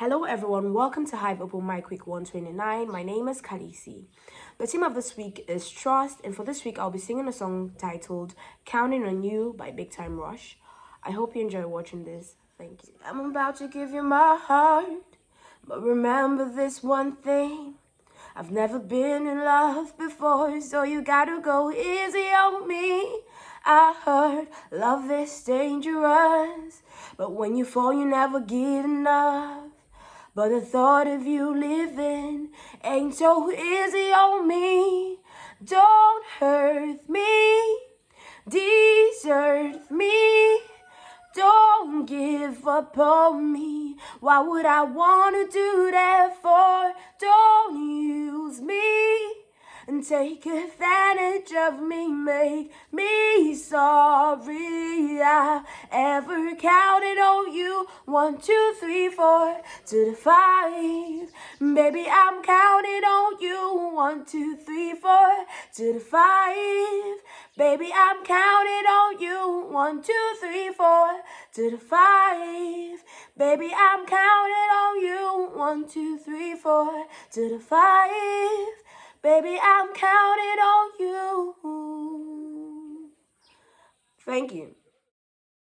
Hello everyone, welcome to Hive Open Mic Week 129. My name is Khaleesi. The theme of this week is trust, and for this week I'll be singing a song titled Counting on You by Big Time Rush. I hope you enjoy watching this. Thank you. I'm about to give you my heart, but remember this one thing. I've never been in love before, so you gotta go easy on me. I heard love is dangerous, but when you fall, you never get enough. But the thought of you living ain't so easy on me. Don't hurt me, desert me. Don't give up on me. Why would I wanna do that for? Don't me take advantage of me, make me sorry. I ever counted on you. One, two, three, four to the five. Baby, I'm counting on you. One, two, three, four to the five. Baby, I'm counting on you. One, two, three, four to the five. Baby, I'm counting on you. One, two, three, four to the five. Baby, I'm counting on you. Thank you.